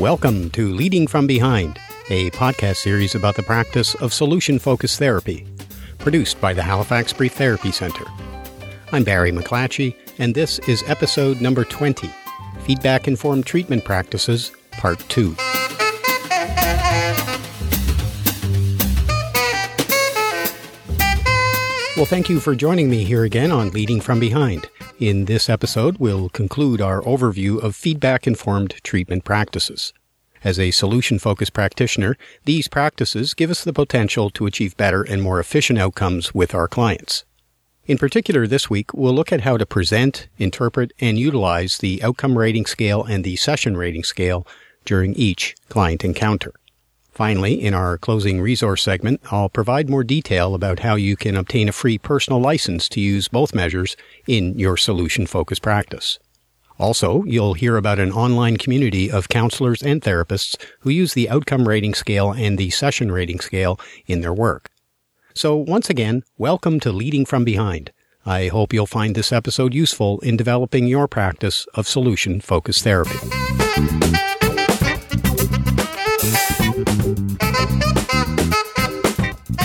Welcome to Leading from Behind, a podcast series about the practice of solution focused therapy, produced by the Halifax Brief Therapy Center. I'm Barry McClatchy, and this is episode number 20 Feedback Informed Treatment Practices, Part 2. Well, thank you for joining me here again on Leading from Behind. In this episode, we'll conclude our overview of feedback informed treatment practices. As a solution focused practitioner, these practices give us the potential to achieve better and more efficient outcomes with our clients. In particular, this week, we'll look at how to present, interpret, and utilize the outcome rating scale and the session rating scale during each client encounter. Finally, in our closing resource segment, I'll provide more detail about how you can obtain a free personal license to use both measures in your solution focused practice. Also, you'll hear about an online community of counselors and therapists who use the outcome rating scale and the session rating scale in their work. So once again, welcome to Leading from Behind. I hope you'll find this episode useful in developing your practice of solution focused therapy.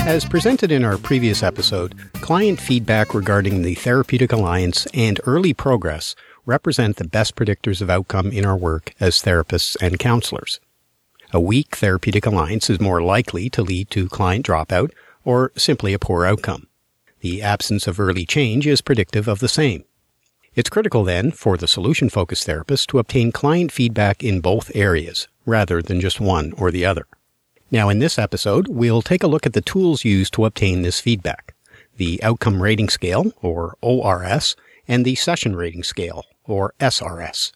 As presented in our previous episode, client feedback regarding the therapeutic alliance and early progress represent the best predictors of outcome in our work as therapists and counselors. A weak therapeutic alliance is more likely to lead to client dropout or simply a poor outcome. The absence of early change is predictive of the same. It's critical then for the solution focused therapist to obtain client feedback in both areas rather than just one or the other. Now, in this episode, we'll take a look at the tools used to obtain this feedback the Outcome Rating Scale, or ORS, and the Session Rating Scale, or SRS.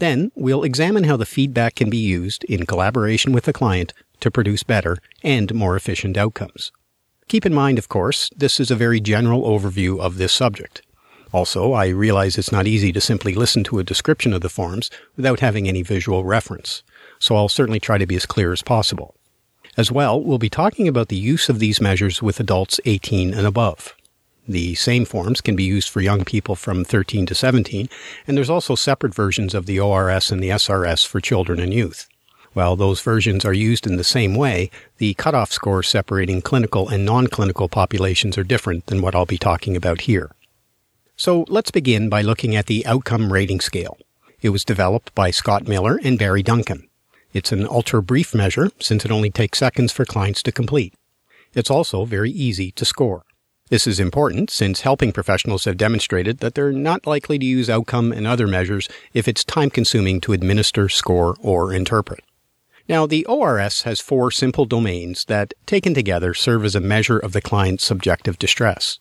Then, we'll examine how the feedback can be used in collaboration with the client to produce better and more efficient outcomes. Keep in mind, of course, this is a very general overview of this subject. Also, I realize it's not easy to simply listen to a description of the forms without having any visual reference, so I'll certainly try to be as clear as possible. As well, we'll be talking about the use of these measures with adults 18 and above. The same forms can be used for young people from 13 to 17, and there's also separate versions of the ORS and the SRS for children and youth. While those versions are used in the same way, the cutoff scores separating clinical and non-clinical populations are different than what I'll be talking about here. So let's begin by looking at the outcome rating scale. It was developed by Scott Miller and Barry Duncan. It's an ultra brief measure since it only takes seconds for clients to complete. It's also very easy to score. This is important since helping professionals have demonstrated that they're not likely to use outcome and other measures if it's time consuming to administer, score, or interpret. Now, the ORS has four simple domains that, taken together, serve as a measure of the client's subjective distress.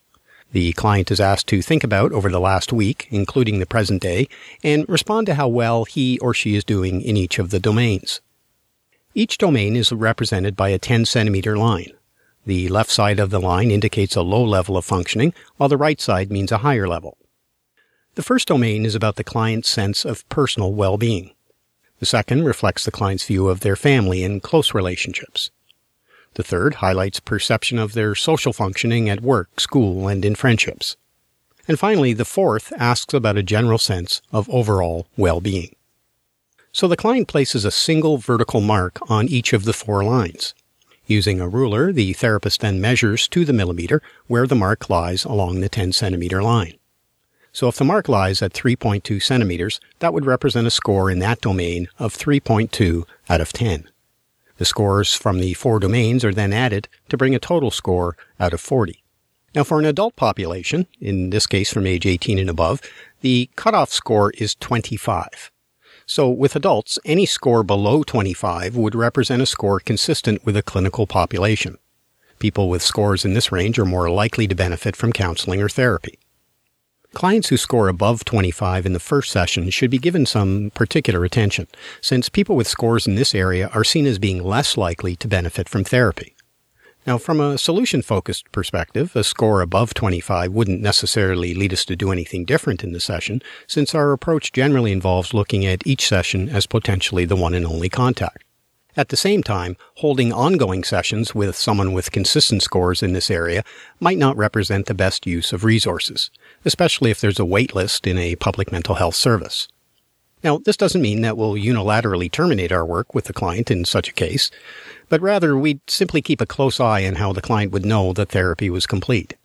The client is asked to think about over the last week, including the present day, and respond to how well he or she is doing in each of the domains. Each domain is represented by a 10 centimeter line. The left side of the line indicates a low level of functioning, while the right side means a higher level. The first domain is about the client's sense of personal well-being. The second reflects the client's view of their family and close relationships. The third highlights perception of their social functioning at work, school, and in friendships. And finally, the fourth asks about a general sense of overall well-being. So the client places a single vertical mark on each of the four lines. Using a ruler, the therapist then measures to the millimeter where the mark lies along the 10 centimeter line. So if the mark lies at 3.2 centimeters, that would represent a score in that domain of 3.2 out of 10. The scores from the four domains are then added to bring a total score out of 40. Now for an adult population, in this case from age 18 and above, the cutoff score is 25. So with adults, any score below 25 would represent a score consistent with a clinical population. People with scores in this range are more likely to benefit from counseling or therapy. Clients who score above 25 in the first session should be given some particular attention, since people with scores in this area are seen as being less likely to benefit from therapy. Now, from a solution focused perspective, a score above 25 wouldn't necessarily lead us to do anything different in the session, since our approach generally involves looking at each session as potentially the one and only contact. At the same time, holding ongoing sessions with someone with consistent scores in this area might not represent the best use of resources, especially if there's a wait list in a public mental health service. Now, this doesn't mean that we'll unilaterally terminate our work with the client in such a case, but rather we'd simply keep a close eye on how the client would know that therapy was complete.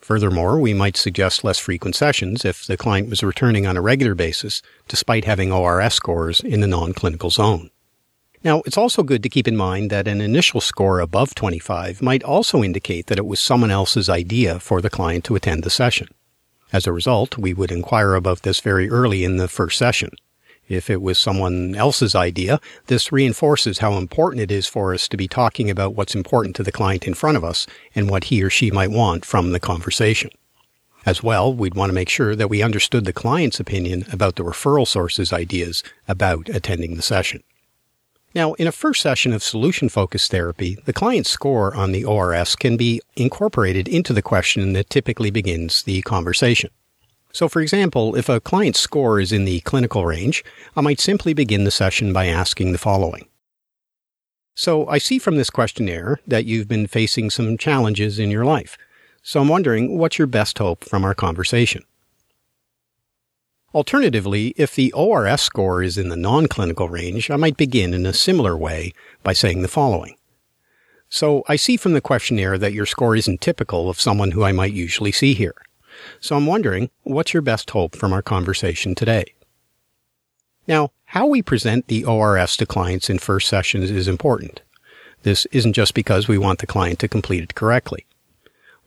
Furthermore, we might suggest less frequent sessions if the client was returning on a regular basis, despite having ORS scores in the non-clinical zone. Now, it's also good to keep in mind that an initial score above 25 might also indicate that it was someone else's idea for the client to attend the session. As a result, we would inquire about this very early in the first session. If it was someone else's idea, this reinforces how important it is for us to be talking about what's important to the client in front of us and what he or she might want from the conversation. As well, we'd want to make sure that we understood the client's opinion about the referral source's ideas about attending the session. Now, in a first session of solution focused therapy, the client's score on the ORS can be incorporated into the question that typically begins the conversation. So, for example, if a client's score is in the clinical range, I might simply begin the session by asking the following. So, I see from this questionnaire that you've been facing some challenges in your life. So, I'm wondering what's your best hope from our conversation? Alternatively, if the ORS score is in the non-clinical range, I might begin in a similar way by saying the following. So, I see from the questionnaire that your score isn't typical of someone who I might usually see here. So I'm wondering, what's your best hope from our conversation today? Now, how we present the ORS to clients in first sessions is important. This isn't just because we want the client to complete it correctly.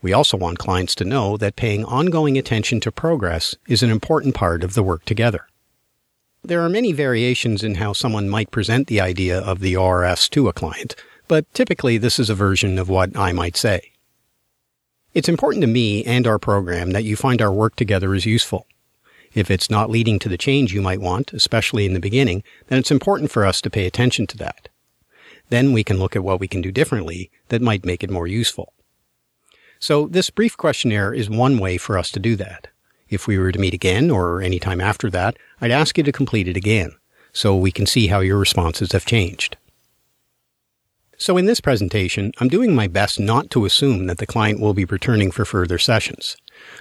We also want clients to know that paying ongoing attention to progress is an important part of the work together. There are many variations in how someone might present the idea of the ORS to a client, but typically this is a version of what I might say. It's important to me and our program that you find our work together is useful. If it's not leading to the change you might want, especially in the beginning, then it's important for us to pay attention to that. Then we can look at what we can do differently that might make it more useful. So this brief questionnaire is one way for us to do that. If we were to meet again or any time after that, I'd ask you to complete it again so we can see how your responses have changed. So in this presentation, I'm doing my best not to assume that the client will be returning for further sessions.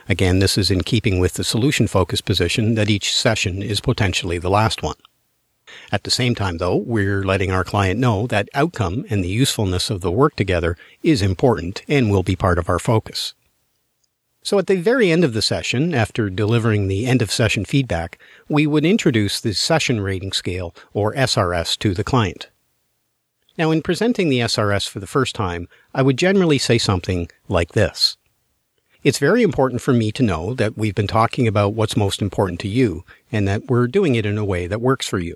Again, this is in keeping with the solution focused position that each session is potentially the last one. At the same time, though, we're letting our client know that outcome and the usefulness of the work together is important and will be part of our focus. So at the very end of the session, after delivering the end of session feedback, we would introduce the session rating scale, or SRS, to the client. Now, in presenting the SRS for the first time, I would generally say something like this. It's very important for me to know that we've been talking about what's most important to you and that we're doing it in a way that works for you.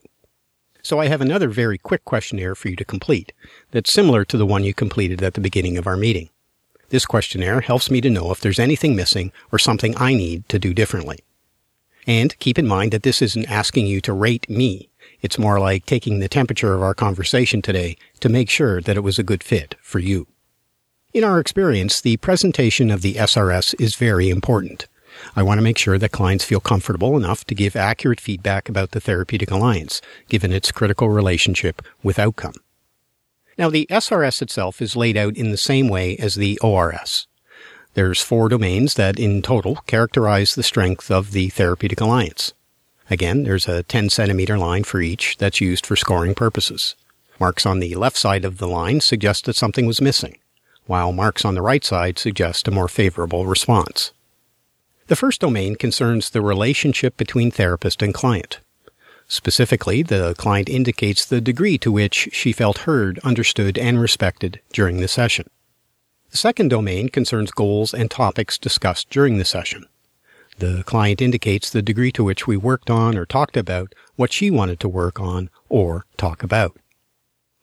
So I have another very quick questionnaire for you to complete that's similar to the one you completed at the beginning of our meeting. This questionnaire helps me to know if there's anything missing or something I need to do differently. And keep in mind that this isn't asking you to rate me. It's more like taking the temperature of our conversation today to make sure that it was a good fit for you. In our experience, the presentation of the SRS is very important. I want to make sure that clients feel comfortable enough to give accurate feedback about the therapeutic alliance, given its critical relationship with outcome. Now, the SRS itself is laid out in the same way as the ORS. There's four domains that in total characterize the strength of the therapeutic alliance. Again, there's a 10 centimeter line for each that's used for scoring purposes. Marks on the left side of the line suggest that something was missing, while marks on the right side suggest a more favorable response. The first domain concerns the relationship between therapist and client. Specifically, the client indicates the degree to which she felt heard, understood, and respected during the session. The second domain concerns goals and topics discussed during the session. The client indicates the degree to which we worked on or talked about what she wanted to work on or talk about.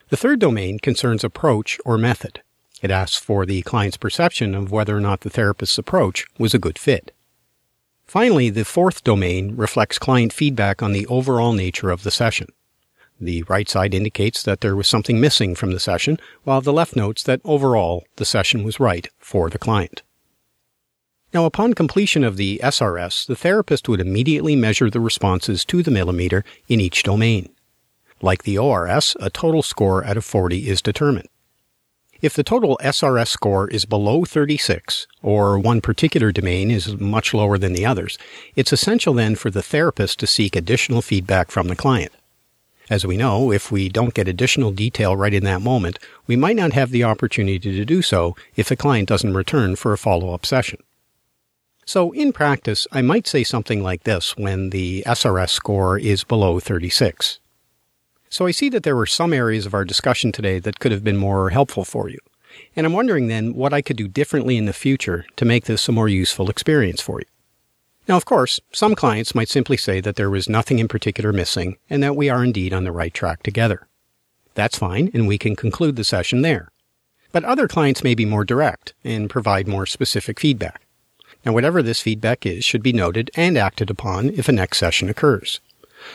The third domain concerns approach or method. It asks for the client's perception of whether or not the therapist's approach was a good fit. Finally, the fourth domain reflects client feedback on the overall nature of the session. The right side indicates that there was something missing from the session, while the left notes that overall the session was right for the client. Now, upon completion of the SRS, the therapist would immediately measure the responses to the millimeter in each domain. Like the ORS, a total score out of 40 is determined. If the total SRS score is below 36, or one particular domain is much lower than the others, it's essential then for the therapist to seek additional feedback from the client. As we know, if we don't get additional detail right in that moment, we might not have the opportunity to do so if the client doesn't return for a follow-up session. So in practice, I might say something like this when the SRS score is below 36. So I see that there were some areas of our discussion today that could have been more helpful for you. And I'm wondering then what I could do differently in the future to make this a more useful experience for you. Now, of course, some clients might simply say that there was nothing in particular missing and that we are indeed on the right track together. That's fine, and we can conclude the session there. But other clients may be more direct and provide more specific feedback. Now, whatever this feedback is should be noted and acted upon if a next session occurs.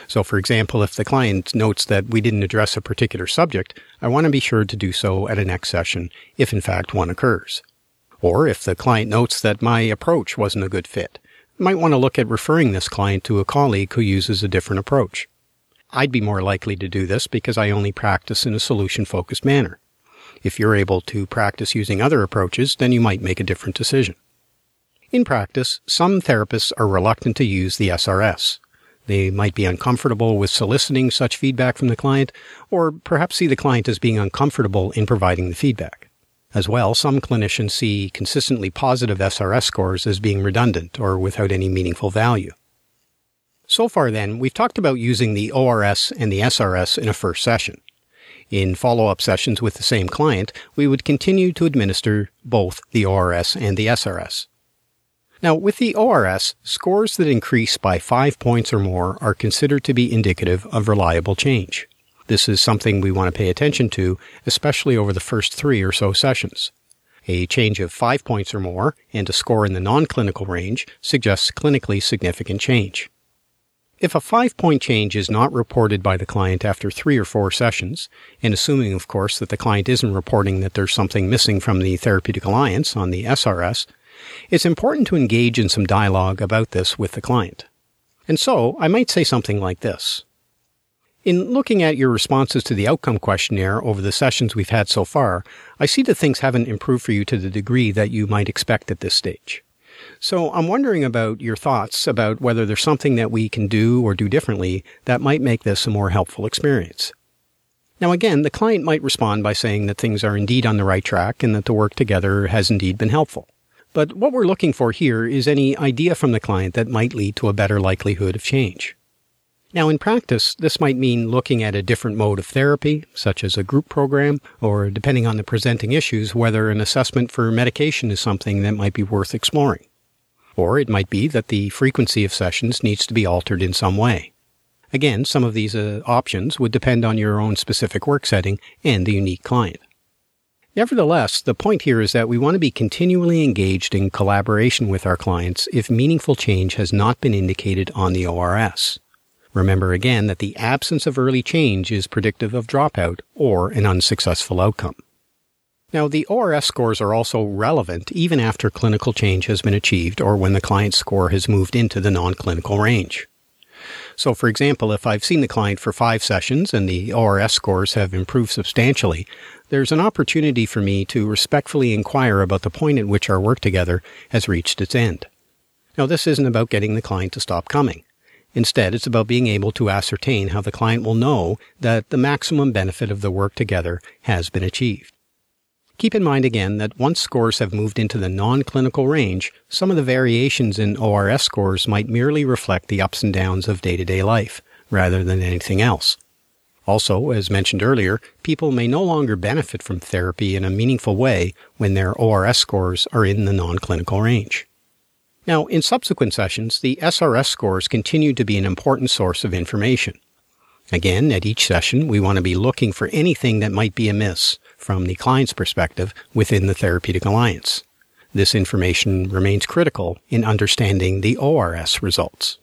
So, for example, if the client notes that we didn't address a particular subject, I want to be sure to do so at a next session, if in fact one occurs. Or if the client notes that my approach wasn't a good fit, I might want to look at referring this client to a colleague who uses a different approach. I'd be more likely to do this because I only practice in a solution focused manner. If you're able to practice using other approaches, then you might make a different decision. In practice, some therapists are reluctant to use the SRS. They might be uncomfortable with soliciting such feedback from the client, or perhaps see the client as being uncomfortable in providing the feedback. As well, some clinicians see consistently positive SRS scores as being redundant or without any meaningful value. So far then, we've talked about using the ORS and the SRS in a first session. In follow-up sessions with the same client, we would continue to administer both the ORS and the SRS. Now, with the ORS, scores that increase by five points or more are considered to be indicative of reliable change. This is something we want to pay attention to, especially over the first three or so sessions. A change of five points or more and a score in the non-clinical range suggests clinically significant change. If a five point change is not reported by the client after three or four sessions, and assuming, of course, that the client isn't reporting that there's something missing from the therapeutic alliance on the SRS, it's important to engage in some dialogue about this with the client. And so, I might say something like this. In looking at your responses to the outcome questionnaire over the sessions we've had so far, I see that things haven't improved for you to the degree that you might expect at this stage. So I'm wondering about your thoughts about whether there's something that we can do or do differently that might make this a more helpful experience. Now again, the client might respond by saying that things are indeed on the right track and that the work together has indeed been helpful. But what we're looking for here is any idea from the client that might lead to a better likelihood of change. Now, in practice, this might mean looking at a different mode of therapy, such as a group program, or depending on the presenting issues, whether an assessment for medication is something that might be worth exploring. Or it might be that the frequency of sessions needs to be altered in some way. Again, some of these uh, options would depend on your own specific work setting and the unique client. Nevertheless, the point here is that we want to be continually engaged in collaboration with our clients if meaningful change has not been indicated on the ORS. Remember again that the absence of early change is predictive of dropout or an unsuccessful outcome. Now, the ORS scores are also relevant even after clinical change has been achieved or when the client score has moved into the non-clinical range. So, for example, if I've seen the client for five sessions and the ORS scores have improved substantially, there's an opportunity for me to respectfully inquire about the point at which our work together has reached its end. Now, this isn't about getting the client to stop coming. Instead, it's about being able to ascertain how the client will know that the maximum benefit of the work together has been achieved. Keep in mind again that once scores have moved into the non-clinical range, some of the variations in ORS scores might merely reflect the ups and downs of day-to-day life, rather than anything else. Also, as mentioned earlier, people may no longer benefit from therapy in a meaningful way when their ORS scores are in the non-clinical range. Now, in subsequent sessions, the SRS scores continue to be an important source of information. Again, at each session, we want to be looking for anything that might be amiss from the client's perspective within the therapeutic alliance. This information remains critical in understanding the ORS results.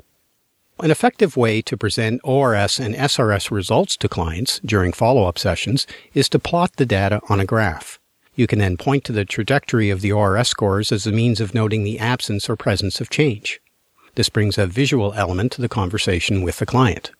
An effective way to present ORS and SRS results to clients during follow-up sessions is to plot the data on a graph. You can then point to the trajectory of the ORS scores as a means of noting the absence or presence of change. This brings a visual element to the conversation with the client.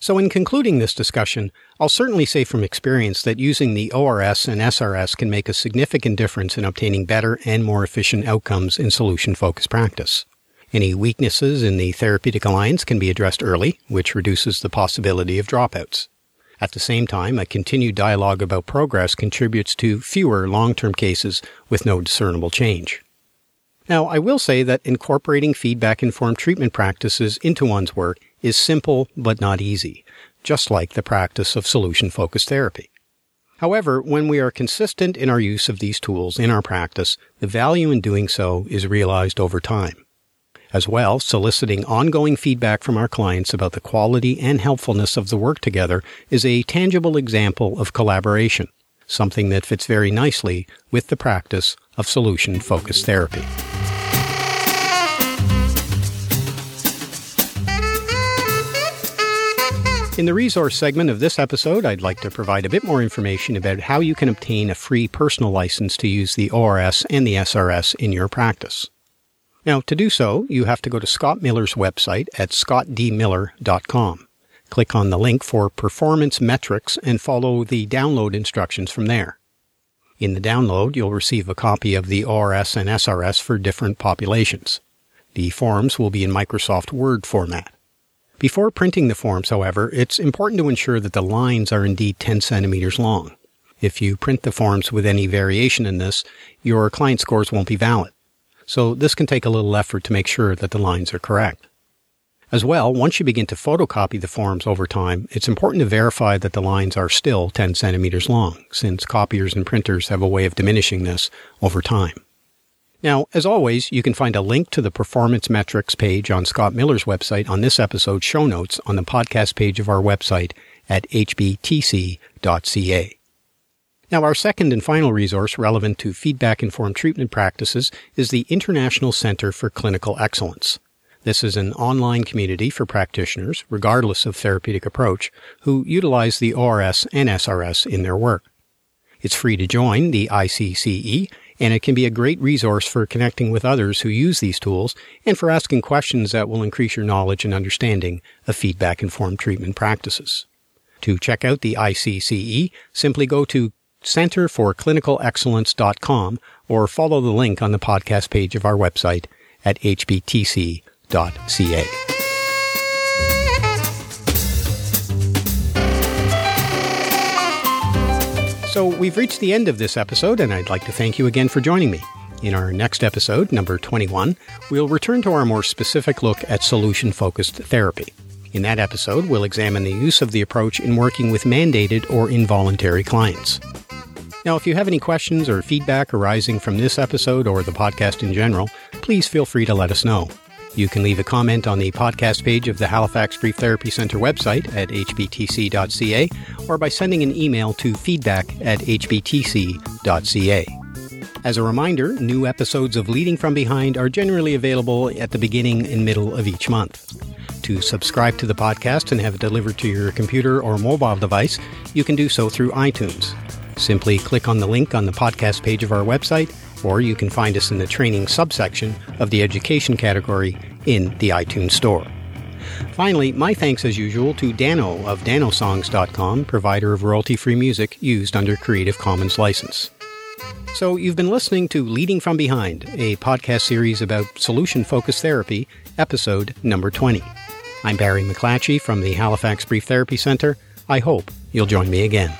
So, in concluding this discussion, I'll certainly say from experience that using the ORS and SRS can make a significant difference in obtaining better and more efficient outcomes in solution focused practice. Any weaknesses in the therapeutic alliance can be addressed early, which reduces the possibility of dropouts. At the same time, a continued dialogue about progress contributes to fewer long term cases with no discernible change. Now, I will say that incorporating feedback informed treatment practices into one's work is simple but not easy, just like the practice of solution focused therapy. However, when we are consistent in our use of these tools in our practice, the value in doing so is realized over time. As well, soliciting ongoing feedback from our clients about the quality and helpfulness of the work together is a tangible example of collaboration, something that fits very nicely with the practice of solution focused therapy. In the resource segment of this episode, I'd like to provide a bit more information about how you can obtain a free personal license to use the ORS and the SRS in your practice. Now, to do so, you have to go to Scott Miller's website at scottdmiller.com. Click on the link for Performance Metrics and follow the download instructions from there. In the download, you'll receive a copy of the ORS and SRS for different populations. The forms will be in Microsoft Word format. Before printing the forms, however, it's important to ensure that the lines are indeed 10 centimeters long. If you print the forms with any variation in this, your client scores won't be valid. So this can take a little effort to make sure that the lines are correct. As well, once you begin to photocopy the forms over time, it's important to verify that the lines are still 10 centimeters long, since copiers and printers have a way of diminishing this over time. Now, as always, you can find a link to the performance metrics page on Scott Miller's website on this episode's show notes on the podcast page of our website at hbtc.ca. Now, our second and final resource relevant to feedback informed treatment practices is the International Center for Clinical Excellence. This is an online community for practitioners, regardless of therapeutic approach, who utilize the ORS and SRS in their work. It's free to join the ICCE and it can be a great resource for connecting with others who use these tools and for asking questions that will increase your knowledge and understanding of feedback informed treatment practices. To check out the ICCE, simply go to centerforclinicalexcellence.com or follow the link on the podcast page of our website at hbtc.ca. So we've reached the end of this episode, and I'd like to thank you again for joining me. In our next episode, number 21, we'll return to our more specific look at solution focused therapy. In that episode, we'll examine the use of the approach in working with mandated or involuntary clients. Now, if you have any questions or feedback arising from this episode or the podcast in general, please feel free to let us know. You can leave a comment on the podcast page of the Halifax Brief Therapy Center website at hbtc.ca or by sending an email to feedback at hbtc.ca. As a reminder, new episodes of Leading From Behind are generally available at the beginning and middle of each month. To subscribe to the podcast and have it delivered to your computer or mobile device, you can do so through iTunes. Simply click on the link on the podcast page of our website or you can find us in the training subsection of the education category in the iTunes Store. Finally, my thanks as usual to Dano of danosongs.com, provider of royalty free music used under Creative Commons license. So, you've been listening to Leading From Behind, a podcast series about solution focused therapy, episode number 20. I'm Barry McClatchy from the Halifax Brief Therapy Center. I hope you'll join me again.